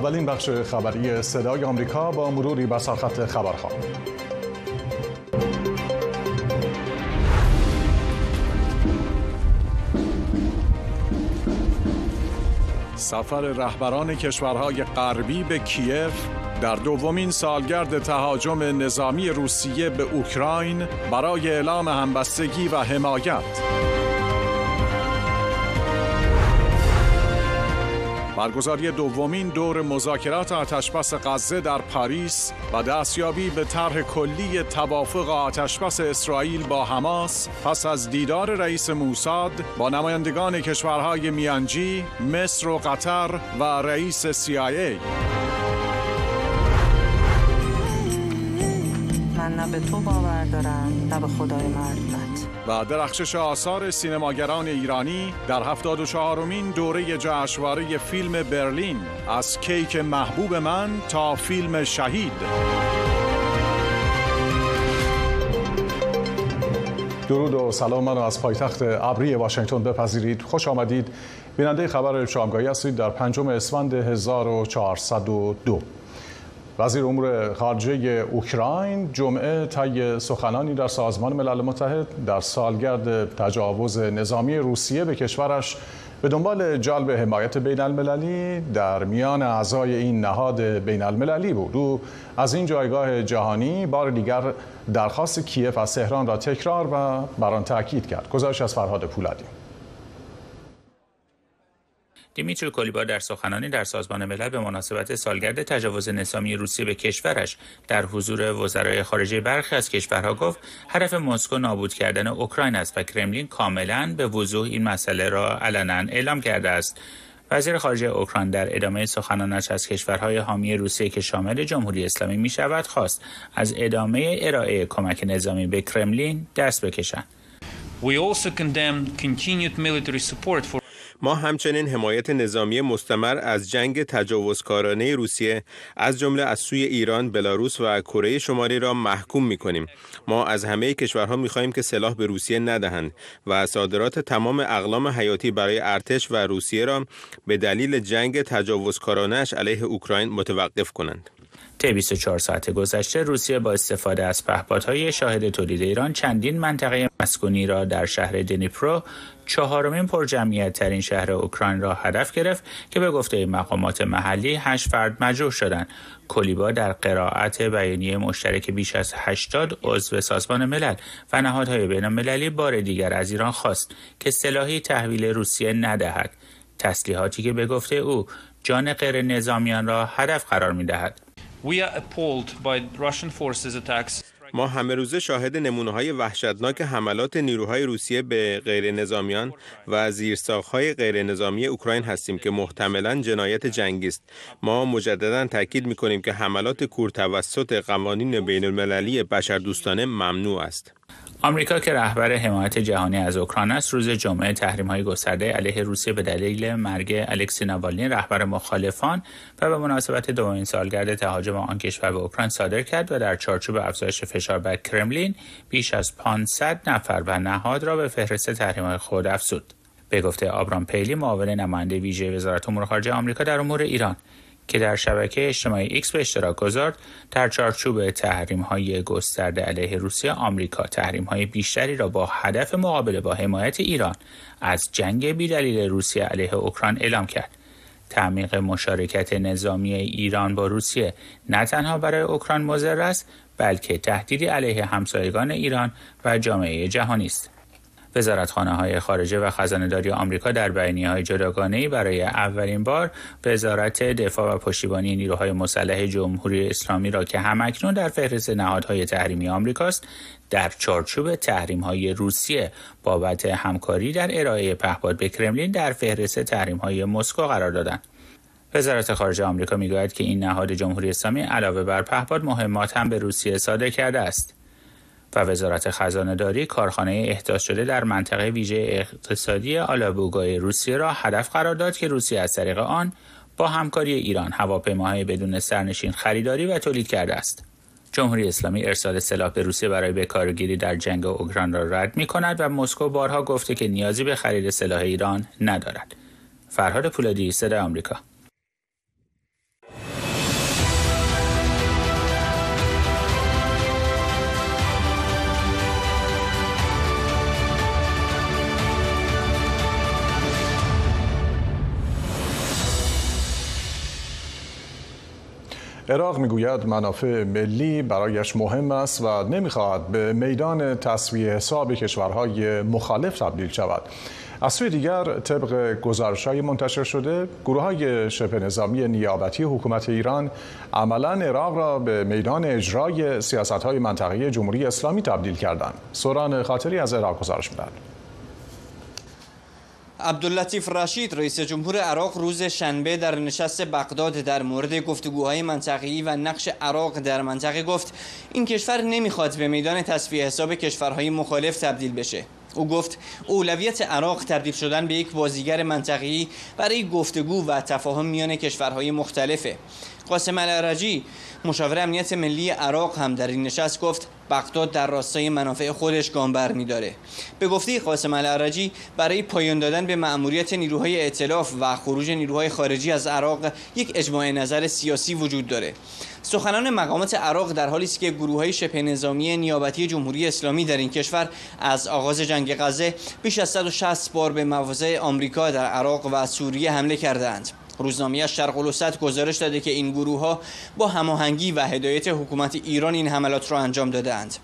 اولین بخش خبری صدای آمریکا با مروری بر سرخط خبرها. سفر رهبران کشورهای غربی به کیف در دومین سالگرد تهاجم نظامی روسیه به اوکراین برای اعلام همبستگی و حمایت. برگزاری دومین دور مذاکرات آتشبس غزه در پاریس و دستیابی به طرح کلی توافق آتشبس اسرائیل با حماس پس از دیدار رئیس موساد با نمایندگان کشورهای میانجی، مصر و قطر و رئیس CIA من نه به تو باور دارم نه به خدای مردمت و درخشش آثار سینماگران ایرانی در 74 مین دوره جشنواره فیلم برلین از کیک محبوب من تا فیلم شهید. درود و سلام منو از پایتخت ابری واشنگتن بپذیرید. خوش آمدید. بیننده خبر شامگاهی هستید در پنجم اسفند 1402 وزیر امور خارجه اوکراین جمعه طی سخنانی در سازمان ملل متحد در سالگرد تجاوز نظامی روسیه به کشورش به دنبال جلب حمایت بین المللی در میان اعضای این نهاد بین المللی بود. او از این جایگاه جهانی بار دیگر درخواست کیف از تهران را تکرار و بر آن تاکید کرد. گزارش از فرهاد پولادی. دیمیتری کولیبا در سخنانی در سازمان ملل به مناسبت سالگرد تجاوز نظامی روسیه به کشورش در حضور وزرای خارجه برخی از کشورها گفت هدف مسکو نابود کردن اوکراین است و کرملین کاملا به وضوح این مسئله را علنا اعلام کرده است وزیر خارجه اوکراین در ادامه سخنانش از کشورهای حامی روسیه که شامل جمهوری اسلامی می شود خواست از ادامه ارائه کمک نظامی به کرملین دست بکشند. We also condemn continued military support for ما همچنین حمایت نظامی مستمر از جنگ تجاوزکارانه روسیه از جمله از سوی ایران، بلاروس و کره شمالی را محکوم می کنیم. ما از همه کشورها می خواهیم که سلاح به روسیه ندهند و صادرات تمام اقلام حیاتی برای ارتش و روسیه را به دلیل جنگ تجاوزکارانش علیه اوکراین متوقف کنند. طی 24 ساعت گذشته روسیه با استفاده از پهپادهای شاهد تولید ایران چندین منطقه مسکونی را در شهر دنیپرو چهارمین پرجمعیت ترین شهر اوکراین را هدف گرفت که به گفته مقامات محلی هشت فرد مجروح شدند کلیبا در قرائت بیانیه مشترک بیش از 80 عضو سازمان ملل و نهادهای بین المللی بار دیگر از ایران خواست که سلاحی تحویل روسیه ندهد تسلیحاتی که به گفته او جان غیر نظامیان را هدف قرار می دهد. ما همه روزه شاهد نمونه های وحشتناک حملات نیروهای روسیه به غیر نظامیان و زیرساختهای غیر نظامی اوکراین هستیم که محتملا جنایت جنگی است. ما مجددا تاکید می کنیم که حملات کور توسط قوانین بین المللی بشردوستانه ممنوع است. آمریکا که رهبر حمایت جهانی از اوکراین است روز جمعه تحریم های گسترده علیه روسیه به دلیل مرگ الکسی ناوالنی رهبر مخالفان و به مناسبت دومین سالگرد تهاجم آن کشور به اوکراین صادر کرد و در چارچوب افزایش فشار بر کرملین بیش از 500 نفر و نهاد را به فهرست تحریم های خود افزود. به گفته آبرام پیلی معاون نماینده ویژه وزارت امور خارجه آمریکا در امور ایران که در شبکه اجتماعی ایکس به اشتراک گذارد در چارچوب تحریم های گسترده علیه روسیه آمریکا تحریم های بیشتری را با هدف مقابله با حمایت ایران از جنگ بیدلیل روسیه علیه اوکراین اعلام کرد. تعمیق مشارکت نظامی ایران با روسیه نه تنها برای اوکراین مضر است بلکه تهدیدی علیه همسایگان ایران و جامعه جهانی است. وزارتخانه های خارجه و خزانهداری آمریکا در بیانیه های جداگانه برای اولین بار وزارت دفاع و پشتیبانی نیروهای مسلح جمهوری اسلامی را که همکنون در فهرست نهادهای تحریمی آمریکاست در چارچوب تحریم های روسیه بابت همکاری در ارائه پهپاد به کرملین در فهرست تحریم های مسکو قرار دادند. وزارت خارجه آمریکا می‌گوید که این نهاد جمهوری اسلامی علاوه بر پهپاد مهمات هم به روسیه صادر کرده است. و وزارت خزانه داری کارخانه احداث شده در منطقه ویژه اقتصادی آلابوگای روسیه را هدف قرار داد که روسیه از طریق آن با همکاری ایران هواپیماهای بدون سرنشین خریداری و تولید کرده است. جمهوری اسلامی ارسال سلاح به روسیه برای بکارگیری در جنگ اوکراین را رد می کند و مسکو بارها گفته که نیازی به خرید سلاح ایران ندارد. فرهاد پولادی صدای آمریکا عراق می‌گوید منافع ملی برایش مهم است و نمی‌خواهد به میدان تصویه حساب کشورهای مخالف تبدیل شود از سوی دیگر طبق گزارش های منتشر شده گروه های شبه نظامی نیابتی حکومت ایران عملا عراق را به میدان اجرای سیاست های منطقه جمهوری اسلامی تبدیل کردند. سوران خاطری از عراق گزارش می‌دهد. عبداللطیف رشید رئیس جمهور عراق روز شنبه در نشست بغداد در مورد گفتگوهای منطقه‌ای و نقش عراق در منطقه گفت این کشور نمی‌خواد به میدان تصفیه حساب کشورهای مخالف تبدیل بشه. او گفت اولویت عراق تبدیل شدن به یک بازیگر منطقه‌ای برای گفتگو و تفاهم میان کشورهای مختلفه. قاسم العرجی مشاور امنیت ملی عراق هم در این نشست گفت بغداد در راستای منافع خودش گام بر میداره. به گفته قاسم العرجی برای پایان دادن به مأموریت نیروهای ائتلاف و خروج نیروهای خارجی از عراق یک اجماع نظر سیاسی وجود داره. سخنان مقامات عراق در حالی است که گروه های شبه نظامی نیابتی جمهوری اسلامی در این کشور از آغاز جنگ غزه بیش از 160 بار به مواضع آمریکا در عراق و سوریه حمله کردند روزنامه شرق الوسط گزارش داده که این گروه ها با هماهنگی و هدایت حکومت ایران این حملات را انجام دادند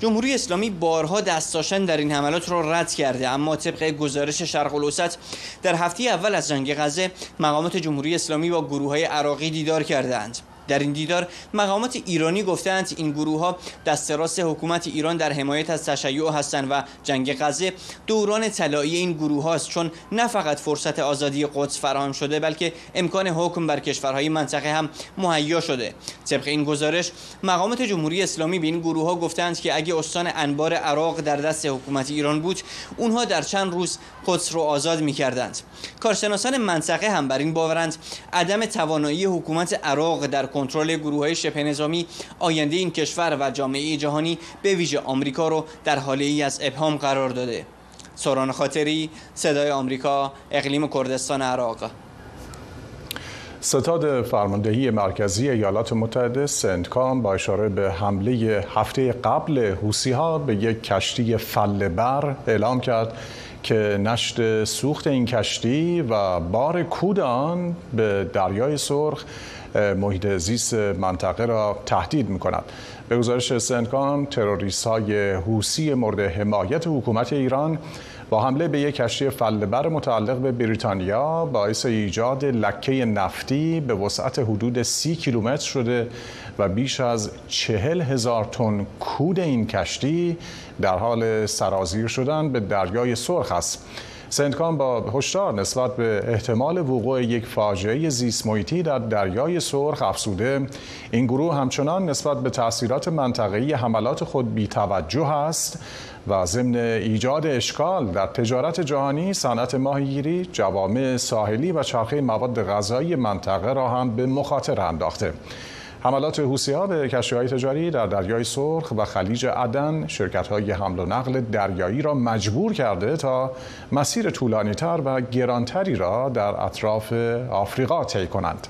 جمهوری اسلامی بارها دستاشن در این حملات را رد کرده اما طبق گزارش شرق الوسط در هفته اول از جنگ غزه مقامات جمهوری اسلامی با گروه های عراقی دیدار کردند در این دیدار مقامات ایرانی گفتند این گروه ها دست راست حکومت ایران در حمایت از تشیع هستند و جنگ غزه دوران طلایی این گروه هاست چون نه فقط فرصت آزادی قدس فراهم شده بلکه امکان حکم بر کشورهای منطقه هم مهیا شده. طبق این گزارش مقامات جمهوری اسلامی به این گروه ها گفتند که اگه استان انبار عراق در دست حکومت ایران بود اونها در چند روز قدس رو آزاد می‌کردند. کارشناسان منطقه هم بر این باورند عدم توانایی حکومت عراق در کنترل گروه های شبه نظامی آینده این کشور و جامعه جهانی به ویژه آمریکا رو در حاله ای از ابهام قرار داده. سوران خاطری صدای آمریکا اقلیم کردستان عراق. ستاد فرماندهی مرکزی ایالات متحده سنتکام با اشاره به حمله هفته قبل حوسی ها به یک کشتی فلبر اعلام کرد که نشت سوخت این کشتی و بار کود آن به دریای سرخ محیط زیست منطقه را تهدید می کند. به گزارش سنتکام تروریست های حوثی مورد حمایت حکومت ایران با حمله به یک کشتی فله‌بر متعلق به بریتانیا باعث ایجاد لکه نفتی به وسعت حدود سی کیلومتر شده و بیش از چهل هزار تن کود این کشتی در حال سرازیر شدن به دریای سرخ است. سنتکام با هشدار نسبت به احتمال وقوع یک فاجعه زیست محیطی در دریای سرخ افسوده این گروه همچنان نسبت به تاثیرات منطقه‌ای حملات خود بی‌توجه است و ضمن ایجاد اشکال در تجارت جهانی صنعت ماهیگیری جوامع ساحلی و چرخه مواد غذایی منطقه را هم به مخاطره انداخته. حملات حوسی ها به کشتی های تجاری در دریای سرخ و خلیج عدن شرکت های حمل و نقل دریایی را مجبور کرده تا مسیر طولانی تر و گرانتری را در اطراف آفریقا طی کنند.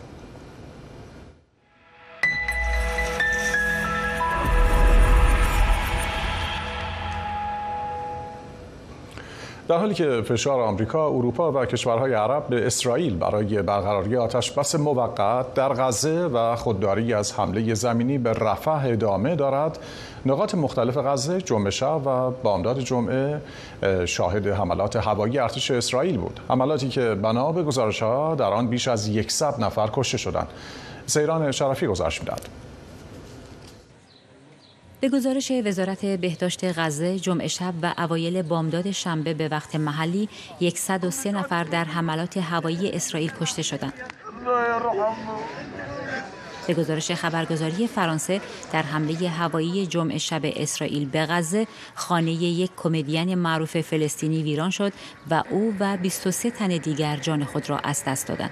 در حالی که فشار آمریکا، اروپا و کشورهای عرب به اسرائیل برای برقراری آتش بس موقت در غزه و خودداری از حمله زمینی به رفح ادامه دارد، نقاط مختلف غزه جمعه شب و بامداد جمعه شاهد حملات هوایی ارتش اسرائیل بود. حملاتی که بنا به گزارش ها در آن بیش از یکصد نفر کشته شدند. سیران شرفی گزارش می‌داد. به گزارش وزارت بهداشت غزه جمعه شب و اوایل بامداد شنبه به وقت محلی 103 نفر در حملات هوایی اسرائیل کشته شدند. به گزارش خبرگزاری فرانسه در حمله هوایی جمعه شب اسرائیل به غزه خانه یک کمدین معروف فلسطینی ویران شد و او و 23 تن دیگر جان خود را از دست دادند.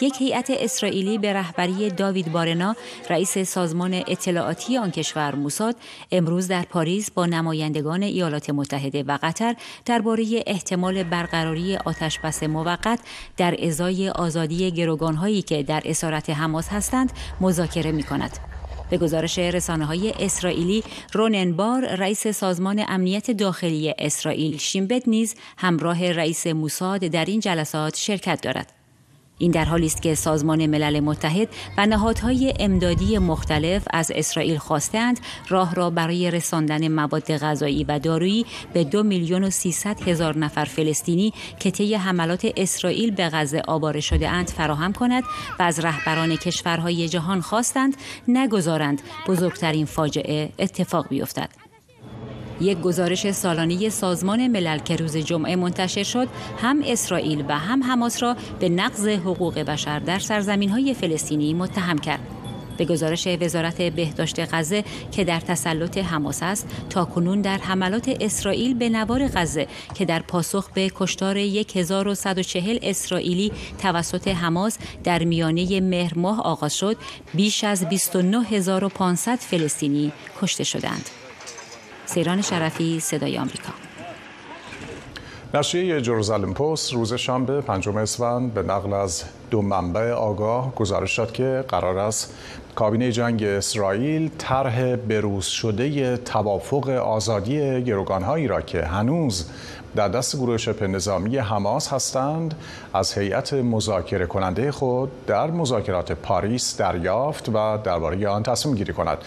یک هیئت اسرائیلی به رهبری داوید بارنا رئیس سازمان اطلاعاتی آن کشور موساد امروز در پاریس با نمایندگان ایالات متحده و قطر درباره احتمال برقراری آتشبس موقت در ازای آزادی گروگانهایی که در اسارت حماس هستند مذاکره می کند. به گزارش رسانه های اسرائیلی روننبار رئیس سازمان امنیت داخلی اسرائیل شیمبت نیز همراه رئیس موساد در این جلسات شرکت دارد. این در حالی است که سازمان ملل متحد و نهادهای امدادی مختلف از اسرائیل خواستند راه را برای رساندن مواد غذایی و دارویی به دو میلیون و سیصد هزار نفر فلسطینی که طی حملات اسرائیل به غزه آواره شده اند فراهم کند و از رهبران کشورهای جهان خواستند نگذارند بزرگترین فاجعه اتفاق بیفتد. یک گزارش سالانه سازمان ملل که روز جمعه منتشر شد هم اسرائیل و هم حماس را به نقض حقوق بشر در سرزمین های فلسطینی متهم کرد. به گزارش وزارت بهداشت غزه که در تسلط حماس است تا کنون در حملات اسرائیل به نوار غزه که در پاسخ به کشتار 1140 اسرائیلی توسط حماس در میانه مهر ماه آغاز شد بیش از 29500 فلسطینی کشته شدند. سیران شرفی صدای آمریکا. نشریه جروزالم پست روز شنبه پنجم اسفند به نقل از دو منبع آگاه گزارش داد که قرار است کابینه جنگ اسرائیل طرح بروز شده توافق آزادی گروگانهایی را که هنوز در دست گروه شبه نظامی حماس هستند از هیئت مذاکره کننده خود در مذاکرات پاریس دریافت و درباره آن تصمیم گیری کند.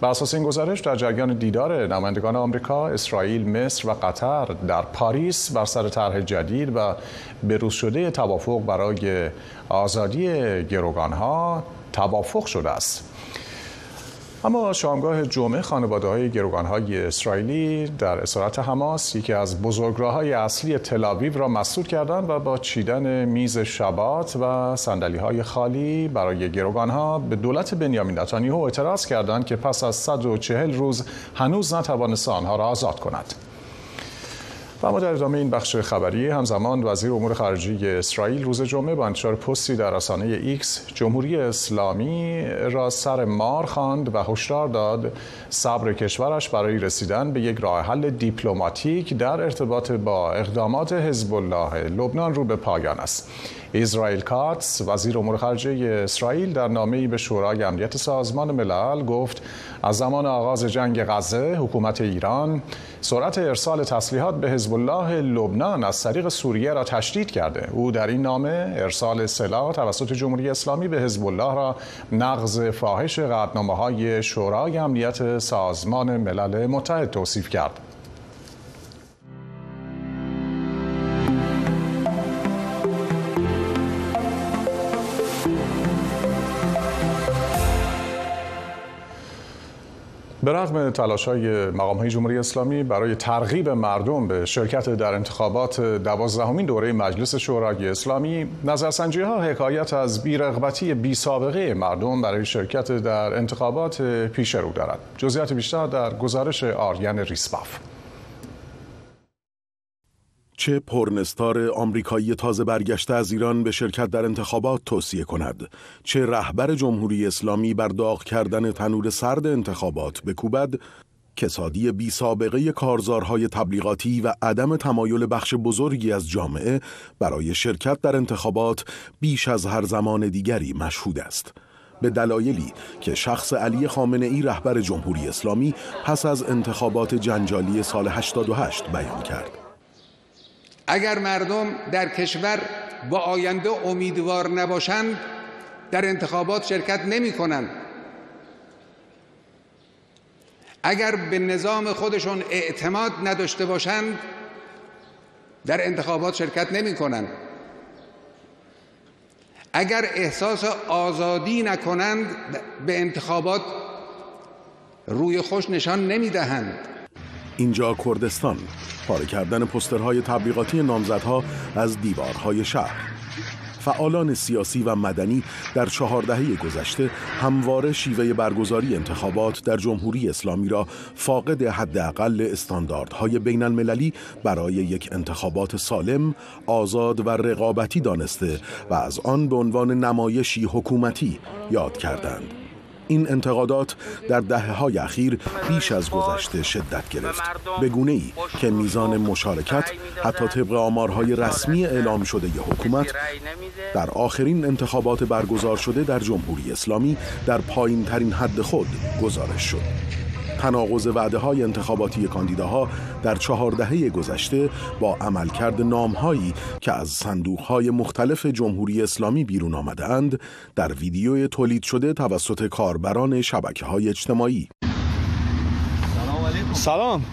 بر اساس این گزارش در جریان دیدار نمایندگان آمریکا، اسرائیل، مصر و قطر در پاریس بر سر طرح جدید و بروز شده توافق برای آزادی گروگانها توافق شده است. اما شامگاه جمعه خانواده های گروگان های اسرائیلی در اسارت حماس یکی از بزرگراه های اصلی تلاویو را مسدود کردند و با چیدن میز شبات و سندلی های خالی برای گروگان ها به دولت بنیامین نتانیاهو اعتراض کردند که پس از 140 روز هنوز نتوانست آنها را آزاد کند. و اما در ادامه این بخش خبری همزمان وزیر امور خارجه اسرائیل روز جمعه با انتشار پستی در رسانه ایکس جمهوری اسلامی را سر مار خواند و هشدار داد صبر کشورش برای رسیدن به یک راه حل دیپلماتیک در ارتباط با اقدامات حزب الله لبنان رو به پایان است. اسرائیل کاتس وزیر امور خارجه اسرائیل در نامه‌ای به شورای امنیت سازمان ملل گفت از زمان آغاز جنگ غزه حکومت ایران سرعت ارسال تسلیحات به حزب الله لبنان از طریق سوریه را تشدید کرده. او در این نامه ارسال سلاح توسط جمهوری اسلامی به حزب الله را نقض فاحش قطعنامه های شورای امنیت سازمان ملل متحد توصیف کرد. به رغم تلاش های مقام های جمهوری اسلامی برای ترغیب مردم به شرکت در انتخابات دوازدهمین دوره مجلس شورای اسلامی نظرسنجی ها حکایت از بیرغبتی بی سابقه مردم برای شرکت در انتخابات پیش رو دارد. جزئیات بیشتر در گزارش آریان ریسباف چه پرنستار آمریکایی تازه برگشته از ایران به شرکت در انتخابات توصیه کند چه رهبر جمهوری اسلامی بر داغ کردن تنور سرد انتخابات بکوبد کسادی بی سابقه کارزارهای تبلیغاتی و عدم تمایل بخش بزرگی از جامعه برای شرکت در انتخابات بیش از هر زمان دیگری مشهود است. به دلایلی که شخص علی خامنه ای رهبر جمهوری اسلامی پس از انتخابات جنجالی سال 88 بیان کرد. اگر مردم در کشور با آینده امیدوار نباشند در انتخابات شرکت نمی کنند. اگر به نظام خودشون اعتماد نداشته باشند در انتخابات شرکت نمی کنند. اگر احساس آزادی نکنند به انتخابات روی خوش نشان نمی دهند. اینجا کردستان پاره کردن پسترهای تبلیغاتی نامزدها از دیوارهای شهر فعالان سیاسی و مدنی در چهار دهه گذشته همواره شیوه برگزاری انتخابات در جمهوری اسلامی را فاقد حداقل استانداردهای بین المللی برای یک انتخابات سالم، آزاد و رقابتی دانسته و از آن به عنوان نمایشی حکومتی یاد کردند. این انتقادات در دهه های اخیر بیش از گذشته شدت گرفت. به گونه ای که میزان مشارکت حتی طبق آمارهای رسمی اعلام شده ی حکومت در آخرین انتخابات برگزار شده در جمهوری اسلامی در پایین ترین حد خود گزارش شد. تناقض وعده های انتخاباتی کاندیداها در چهار دهه گذشته با عملکرد نامهایی که از صندوق های مختلف جمهوری اسلامی بیرون آمده در ویدیوی تولید شده توسط کاربران شبکه های اجتماعی. سلام علیکم. سلام.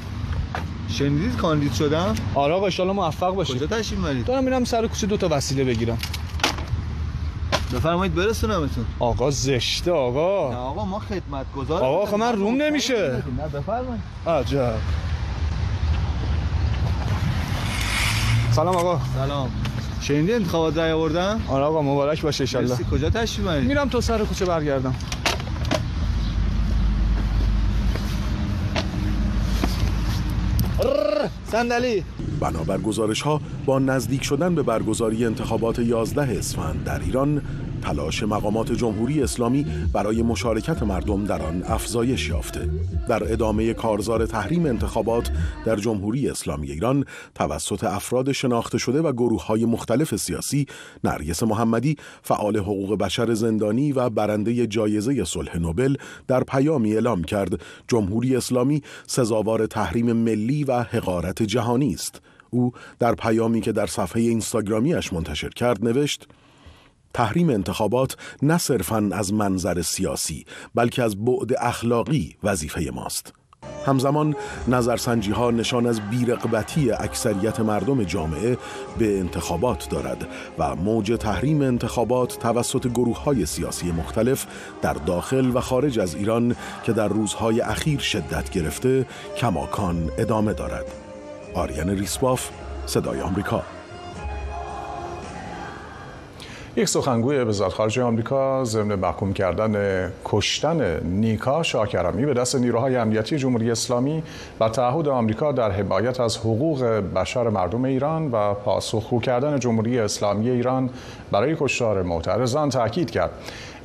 شنیدید کاندید شدم؟ آره آقا ان موفق باشید. کجا تشریف می‌برید؟ دارم میرم سر کوچه دو تا وسیله بگیرم. بفرمایید برسونمتون. آقا زشته آقا. نه آقا ما خدمت گذار آقا آقا من روم نمیشه. نه بفرمایید. عجب. سلام آقا. سلام. شنیدی انتخابات رای آوردن؟ آره آقا مبارک باشه ان کجا تشریف میرم تو سر کوچه برگردم. صندلی. بنابر گزارش ها با نزدیک شدن به برگزاری انتخابات 11 اسفند در ایران تلاش مقامات جمهوری اسلامی برای مشارکت مردم در آن افزایش یافته. در ادامه کارزار تحریم انتخابات در جمهوری اسلامی ایران توسط افراد شناخته شده و گروه های مختلف سیاسی نرگس محمدی فعال حقوق بشر زندانی و برنده جایزه صلح نوبل در پیامی اعلام کرد. جمهوری اسلامی سزاوار تحریم ملی و حقارت جهانی است. او در پیامی که در صفحه اینستاگرامیش منتشر کرد نوشت تحریم انتخابات نه صرفاً از منظر سیاسی بلکه از بعد اخلاقی وظیفه ماست. همزمان نظرسنجی ها نشان از بیرقبتی اکثریت مردم جامعه به انتخابات دارد و موج تحریم انتخابات توسط گروه های سیاسی مختلف در داخل و خارج از ایران که در روزهای اخیر شدت گرفته کماکان ادامه دارد. آریان ریسواف صدای آمریکا. یک سخنگوی وزارت خارجه آمریکا ضمن محکوم کردن کشتن نیکا شاکرمی به دست نیروهای امنیتی جمهوری اسلامی و تعهد آمریکا در حمایت از حقوق بشر مردم ایران و پاسخگو کردن جمهوری اسلامی ایران برای کشتار معترضان تاکید کرد.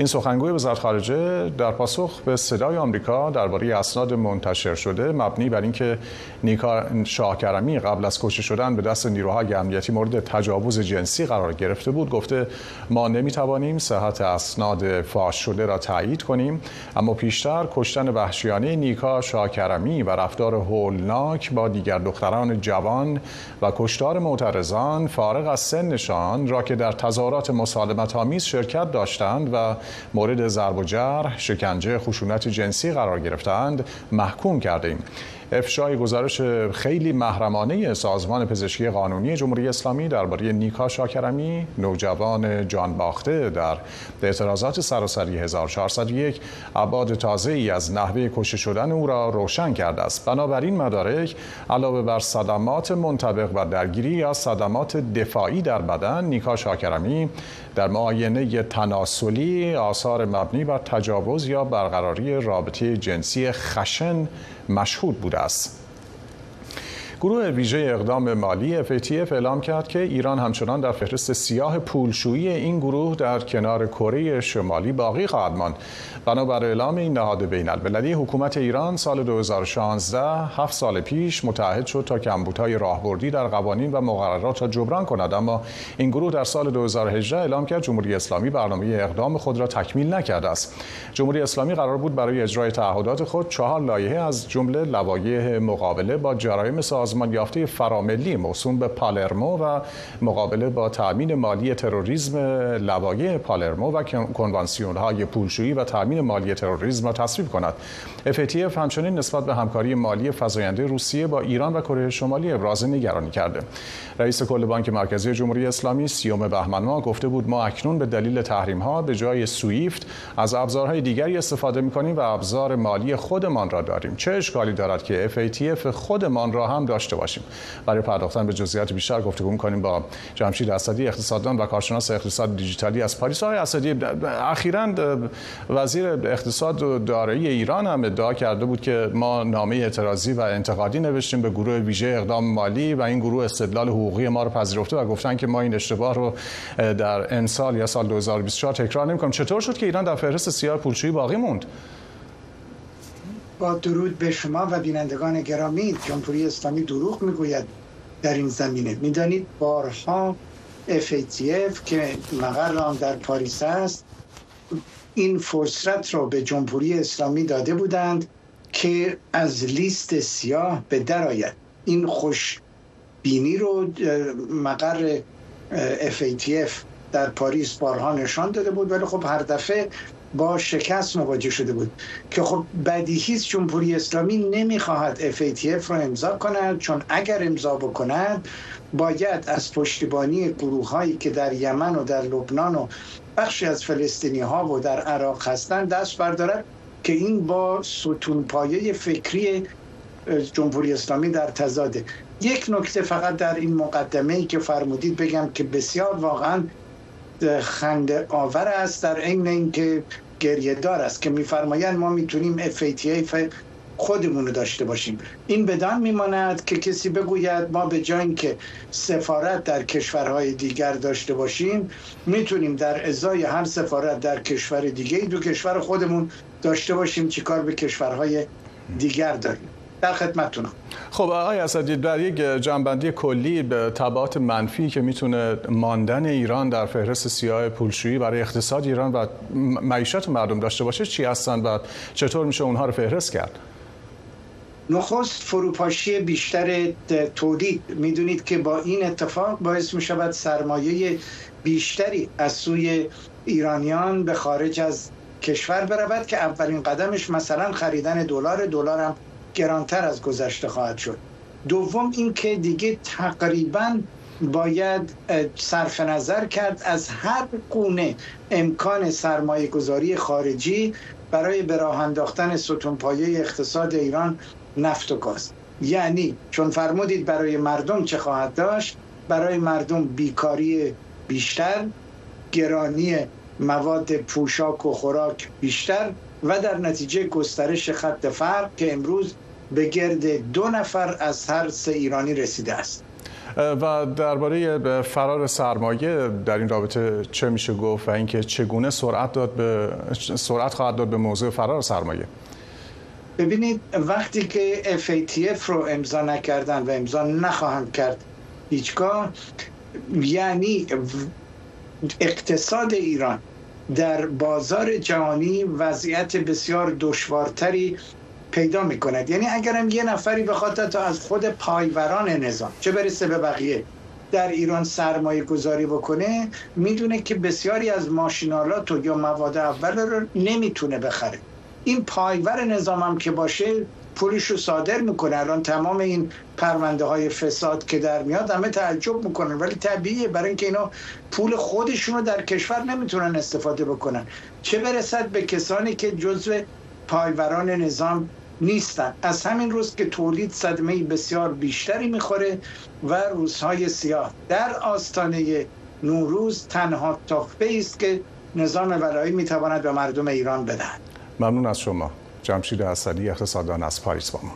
این سخنگوی وزارت خارجه در پاسخ به صدای آمریکا درباره اسناد منتشر شده مبنی بر اینکه نیکا شاهکرمی قبل از کشته شدن به دست نیروهای امنیتی مورد تجاوز جنسی قرار گرفته بود گفته ما نمی‌توانیم صحت اسناد فاش شده را تایید کنیم اما پیشتر کشتن وحشیانه نیکا شاکرمی و رفتار هولناک با دیگر دختران جوان و کشتار معترضان فارغ از سنشان را که در تظاهرات مسالمت آمیز شرکت داشتند و مورد ضرب و جرح، شکنجه، خشونت جنسی قرار گرفتند محکوم کردیم. افشای گزارش خیلی محرمانه سازمان پزشکی قانونی جمهوری اسلامی درباره نیکا شاکرمی نوجوان جان باخته در اعتراضات سراسری 1401 ابعاد تازه ای از نحوه کشته شدن او را روشن کرده است. بنابراین مدارک علاوه بر صدمات منطبق و درگیری یا صدمات دفاعی در بدن نیکا شاکرمی در معاینه تناسلی آثار مبنی بر تجاوز یا برقراری رابطه جنسی خشن مشهود بوده است گروه ویژه اقدام مالی FATF اعلام کرد که ایران همچنان در فهرست سیاه پولشویی این گروه در کنار کره شمالی باقی خواهد ماند. بنابر اعلام این نهاد بین المللی حکومت ایران سال 2016 هفت سال پیش متحد شد تا کمبودهای راهبردی در قوانین و مقررات را جبران کند. اما این گروه در سال 2018 اعلام کرد جمهوری اسلامی برنامه اقدام خود را تکمیل نکرده است. جمهوری اسلامی قرار بود برای اجرای تعهدات خود چهار لایحه از جمله لوایح مقابله با جرایم سازمان یافته فراملی موسوم به پالرمو و مقابله با تامین مالی تروریسم لوایح پالرمو و کنوانسیون های پولشویی و تامین مالی تروریسم را تصویب کند. FATF همچنین نسبت به همکاری مالی فزاینده روسیه با ایران و کره شمالی ابراز نگرانی کرده. رئیس کل بانک مرکزی جمهوری اسلامی سیوم بهمن ما گفته بود ما اکنون به دلیل تحریم ها به جای سویفت از ابزارهای دیگری استفاده می کنیم و ابزار مالی خودمان را داریم. چه اشکالی دارد که FATF خودمان را هم داشته باشیم. برای پرداختن به جزئیات بیشتر گفتگو کنیم با جمشید اسدی اقتصاددان و کارشناس اقتصاد دیجیتالی از پاریس. های اسدی اخیراً وزیر اقتصاد و دارایی ایران هم ادعا کرده بود که ما نامه اعتراضی و انتقادی نوشتیم به گروه ویژه اقدام مالی و این گروه استدلال حقوقی ما رو پذیرفته و گفتن که ما این اشتباه رو در انسال یا سال 2024 تکرار نمی‌کنیم. چطور شد که ایران در فهرست سیاه پولشویی باقی موند؟ با درود به شما و بینندگان گرامی جمهوری اسلامی دروغ می‌گوید در این زمینه. می‌دانید بارها FATF که مقر آن در پاریس است این فرصت را به جمهوری اسلامی داده بودند که از لیست سیاه به درآید این خوش بینی رو مقر FATF در پاریس بارها نشان داده بود. ولی خب هر دفعه با شکست مواجه شده بود. که خب بدیهی جمهوری اسلامی نمی‌خواهد FATF رو امضا کند چون اگر امضا بکند باید از پشتیبانی گروه هایی که در یمن و در لبنان و بخشی از فلسطینی ها و در عراق هستند دست بردارد که این با ستون پایه فکری جمهوری اسلامی در تضاده. یک نکته فقط در این مقدمه ای که فرمودید بگم که بسیار واقعا خنده آور است در عین اینکه گریه دار است که میفرمایند ما می‌تونیم FATF خودمون رو داشته باشیم. این بدان میماند که کسی بگوید ما به جای که سفارت در کشورهای دیگر داشته باشیم می‌تونیم در ازای هر سفارت در کشور دیگه دو کشور خودمون داشته باشیم چیکار به کشورهای دیگر داریم. در خدمتتونم. خب آقای اسدی در یک جنبندی کلی به تبعات منفی که می‌تونه ماندن ایران در فهرست سیاه پولشویی برای اقتصاد ایران و معیشت مردم داشته باشه چی هستن و چطور میشه اونها رو فهرست کرد؟ نخست فروپاشی بیشتر تولید. می‌دونید که با این اتفاق باعث می شود سرمایه بیشتری از سوی ایرانیان به خارج از کشور برود که اولین قدمش مثلا خریدن دلار دلار هم گرانتر از گذشته خواهد شد. دوم اینکه دیگه تقریبا باید صرف نظر کرد از هر گونه امکان سرمایه گذاری خارجی برای به راه انداختن ستونپایه اقتصاد ایران نفت و گاز. یعنی چون فرمودید برای مردم چه خواهد داشت؟ برای مردم بیکاری بیشتر گرانی مواد پوشاک و خوراک بیشتر و در نتیجه گسترش خط فرق که امروز به گرد دو نفر از هر سه ایرانی رسیده است. و درباره فرار سرمایه در این رابطه چه میشه گفت و اینکه چگونه سرعت داد به سرعت خواهد داد به موضوع فرار سرمایه؟ ببینید وقتی که FATF رو امضا نکردن و امضا نخواهند کرد هیچگاه یعنی اقتصاد ایران در بازار جهانی وضعیت بسیار دشوارتری پیدا می کند یعنی اگرم یه نفری بخواد تا از خود پایوران نظام چه برسه به بقیه در ایران سرمایه گذاری بکنه می‌دونه که بسیاری از ماشینالات و یا مواد اول رو نمی‌تونه بخره. این پایور نظام هم که باشه پولش رو صادر می‌کنه. الان تمام این پرونده های فساد که در میاد همه تعجب می‌کنن. ولی طبیعیه برای اینکه اینا پول خودشون رو در کشور نمی‌تونن استفاده بکنن. چه برسد به کسانی که جزو پایوران نظام نیستن؟ از همین روز که تولید صدمه بسیار بیشتری می‌خوره و روزهای سیاه. در آستانه نوروز تنها تحفه است که نظام ولایی می‌تواند به مردم ایران بدهد. ممنون از شما. جمشید اسدی اقتصاددان از پاریس با ما.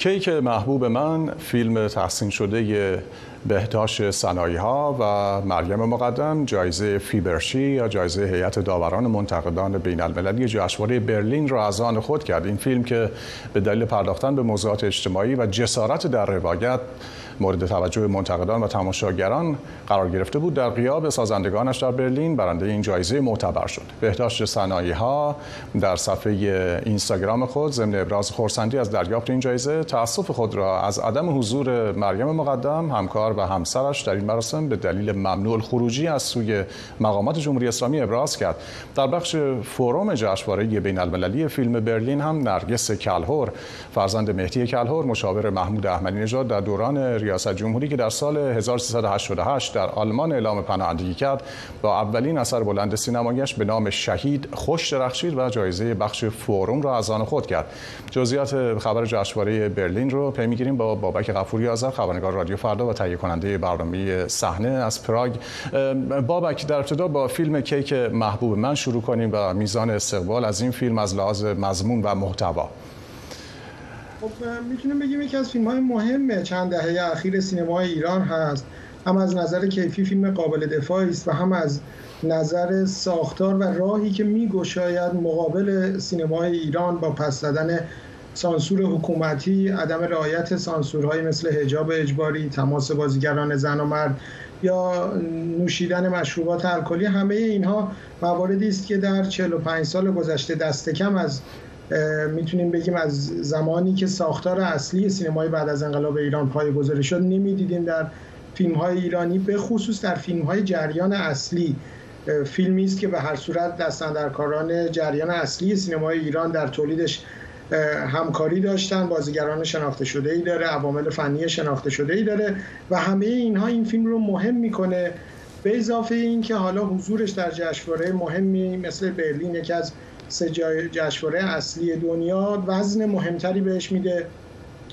کیک محبوب من فیلم تحسین شده بهداشت صنایع ها و مریم مقدم جایزه فیبرشی یا جایزه هیئت داوران منتقدان بین المللی جشنواره برلین را از آن خود کرد. این فیلم که به دلیل پرداختن به موضوعات اجتماعی و جسارت در روایت مورد توجه منتقدان و تماشاگران قرار گرفته بود در قیاب سازندگانش در برلین برنده این جایزه معتبر شد. بهداشت صنایع ها در صفحه اینستاگرام خود ضمن ابراز خورسندی از دریافت این جایزه تاسف خود را از عدم حضور مریم مقدم همکار و همسرش در این مراسم به دلیل ممنوع الخروجی از سوی مقامات جمهوری اسلامی ابراز کرد. در بخش فوروم جشنواره بین المللی فیلم برلین هم نرگس کلهور فرزند مهدی کلهور مشاور محمود احمدی نژاد در دوران ریاست جمهوری که در سال 1388 در آلمان اعلام پناهندگی کرد با اولین اثر بلند سینمایش به نام شهید خوش درخشید و جایزه بخش فوروم را از آن خود کرد. جزئیات خبر جشنواره برلین رو پی می‌گیریم با بابک غفوری آذر خبرنگار رادیو فردا و تهیه کننده برنامه صحنه از پراگ. بابک در ابتدا با فیلم کیک محبوب من شروع کنیم و میزان استقبال از این فیلم از لحاظ مضمون و محتوا. خب می‌تونیم بگیم یکی از فیلم های مهم چند دهه اخیر سینمای ایران هست. هم از نظر کیفی فیلم قابل دفاعی است و هم از نظر ساختار و راهی که میگشاید مقابل سینمای ایران با پس زدن سانسور حکومتی عدم رعایت سانسورهایی مثل حجاب اجباری تماس بازیگران زن و مرد یا نوشیدن مشروبات الکلی همه اینها مواردی است که در 45 سال گذشته دست کم از می‌تونیم بگیم از زمانی که ساختار اصلی سینمای بعد از انقلاب ایران پایه‌گذاری شد نمی‌دیدیم در فیلم های ایرانی به خصوص در فیلم های جریان اصلی. فیلمی است که به هر صورت دستندرکاران جریان اصلی سینمای ایران در تولیدش همکاری داشتن. بازیگران شناخته شده ای داره عوامل فنی شناخته شده ای داره و همه اینها این فیلم رو مهم می‌کنه. به اضافه این که حالا حضورش در جشنواره مهمی مثل برلین یکی از سه جشنواره اصلی دنیا وزن مهمتری بهش میده.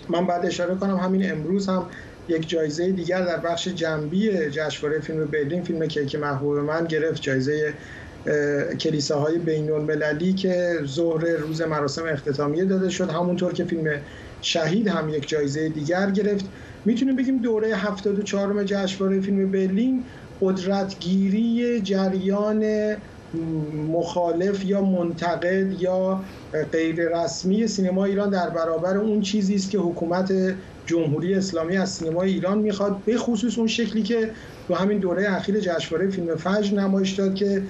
من بعد اشاره کنم همین امروز هم یک جایزه دیگر در بخش جنبی جشنواره فیلم برلین فیلم کیک محبوب من گرفت جایزه کلیساهای بین المللی که ظهر روز مراسم اختتامیه داده شد. همونطور که فیلم شهید هم یک جایزه دیگر گرفت. می‌تونیم بگیم دوره 74 جشنواره فیلم برلین قدرتگیری جریان مخالف یا منتقد یا غیر رسمی سینما ایران در برابر اون چیزی است که حکومت جمهوری اسلامی از سینمای ایران می‌خواد به خصوص اون شکلی که تو همین دوره اخیر جشنواره فیلم فجر نمایش داد که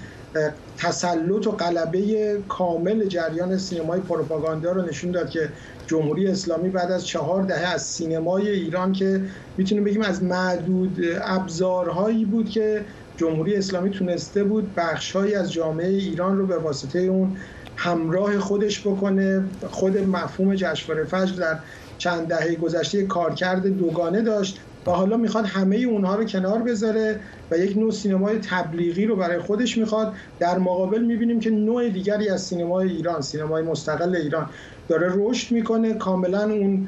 تسلط و قلبه کامل جریان سینمای پروپاگاندا رو نشون داد که جمهوری اسلامی بعد از چهار دهه از سینمای ایران که می‌تونیم بگیم از معدود ابزارهایی بود که جمهوری اسلامی تونسته بود بخشهایی از جامعه ایران رو به واسطه اون همراه خودش بکنه. خود مفهوم جشنواره فجر در چند دهه گذشته کارکرد دوگانه داشت و حالا می‌خواد همه اونها رو کنار بذاره و یک نوع سینمای تبلیغی رو برای خودش می‌خواد. در مقابل می‌بینیم که نوع دیگری از سینمای ایران سینمای مستقل ایران داره رشد می‌کنه. کاملا اون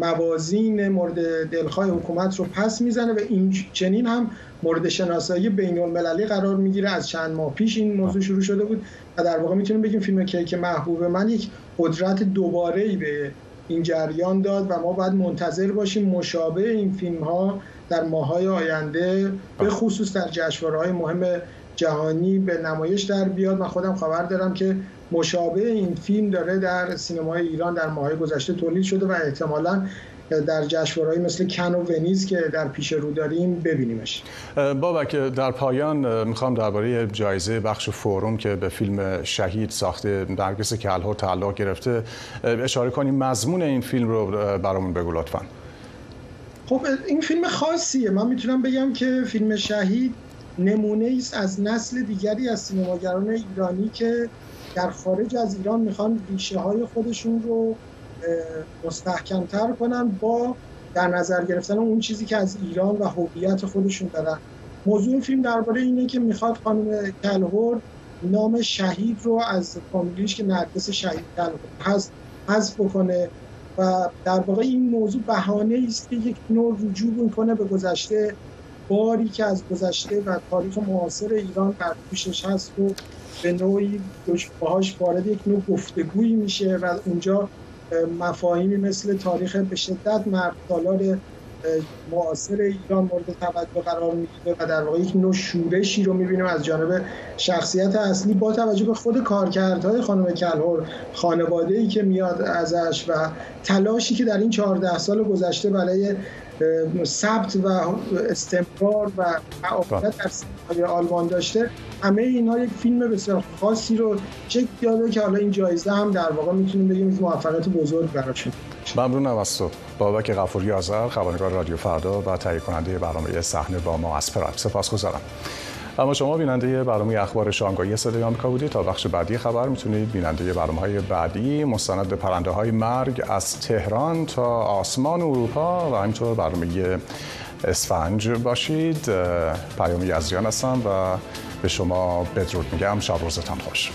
موازین مورد دلخواه حکومت رو پس می‌زنه و این چنین هم مورد شناسایی بین المللی قرار می‌گیره. از چند ماه پیش این موضوع شروع شده بود و در واقع می‌تونیم بگیم فیلم کیک محبوب من یک قدرت دوباره ای به این جریان داد و ما باید منتظر باشیم مشابه این فیلم ها در ماهای آینده به خصوص در جشنواره های مهم جهانی به نمایش در بیاد. من خودم خبر دارم که مشابه این فیلم داره در سینمای ایران در ماهای گذشته تولید شده و احتمالا در جشنواره‌ای مثل کن و ونیز که در پیش رو داریم ببینیمش. بابک در پایان می‌خوام درباره جایزه بخش فوروم که به فیلم شهید ساخته نرگس کلهور تعلق گرفته اشاره کنیم مضمون این فیلم رو برامون بگو لطفا. خب این فیلم خاصیه. من می‌تونم بگم که فیلم شهید نمونه است از نسل دیگری از سینماگران ایرانی که در خارج از ایران می‌خوان ریشه های خودشون رو مستحکمتر کنن با در نظر گرفتن اون چیزی که از ایران و هویت خودشون دارن. موضوع فیلم درباره اینه که می‌خواد خانم کلهور نام شهید رو از فامیلیش که نرگس شهید کلهور هست حذف بکنه و در واقع این موضوع بهانه است که یک نوع رجوع می‌کنه به گذشته باری که از گذشته و تاریخ معاصر ایران بر پیشش هست و به نوعی باهاش وارد یک نوع گفتگویی میشه و اونجا مفاهیمی مثل تاریخ به شدت مردالار معاصر ایران مورد توجه قرار می‌گیره و در واقع یک نوع شورشی رو می‌بینیم از جانب شخصیت اصلی با توجه به خود کارکردهای خانم کلهور خانواده ای که میاد ازش و تلاشی که در این چهارده سال گذشته برای ثبت و استمرار و فعالیت در سینمای آلمان داشته. همه اینها یک فیلم بسیار خاصی رو چک داده که حالا این جایزه هم در واقع می‌تونیم بگیم موفقیت بزرگ براشون ممنونم از تو. بابک غفوری آذر خبرنگار رادیو فردا و تهیه کننده برنامه صحنه با ما از پراگ سپاسگزارم. اما شما بیننده برنامه اخبار شامگاهی صدای آمریکا بودید تا بخش بعدی خبر می‌تونید بیننده برنامه های بعدی مستند به پرنده های مرگ از تهران تا آسمان اروپا و همینطور برنامه اسفنج باشید. پیامی یزیان هستم و به شما بدرود میگم. شب روزتان خوش.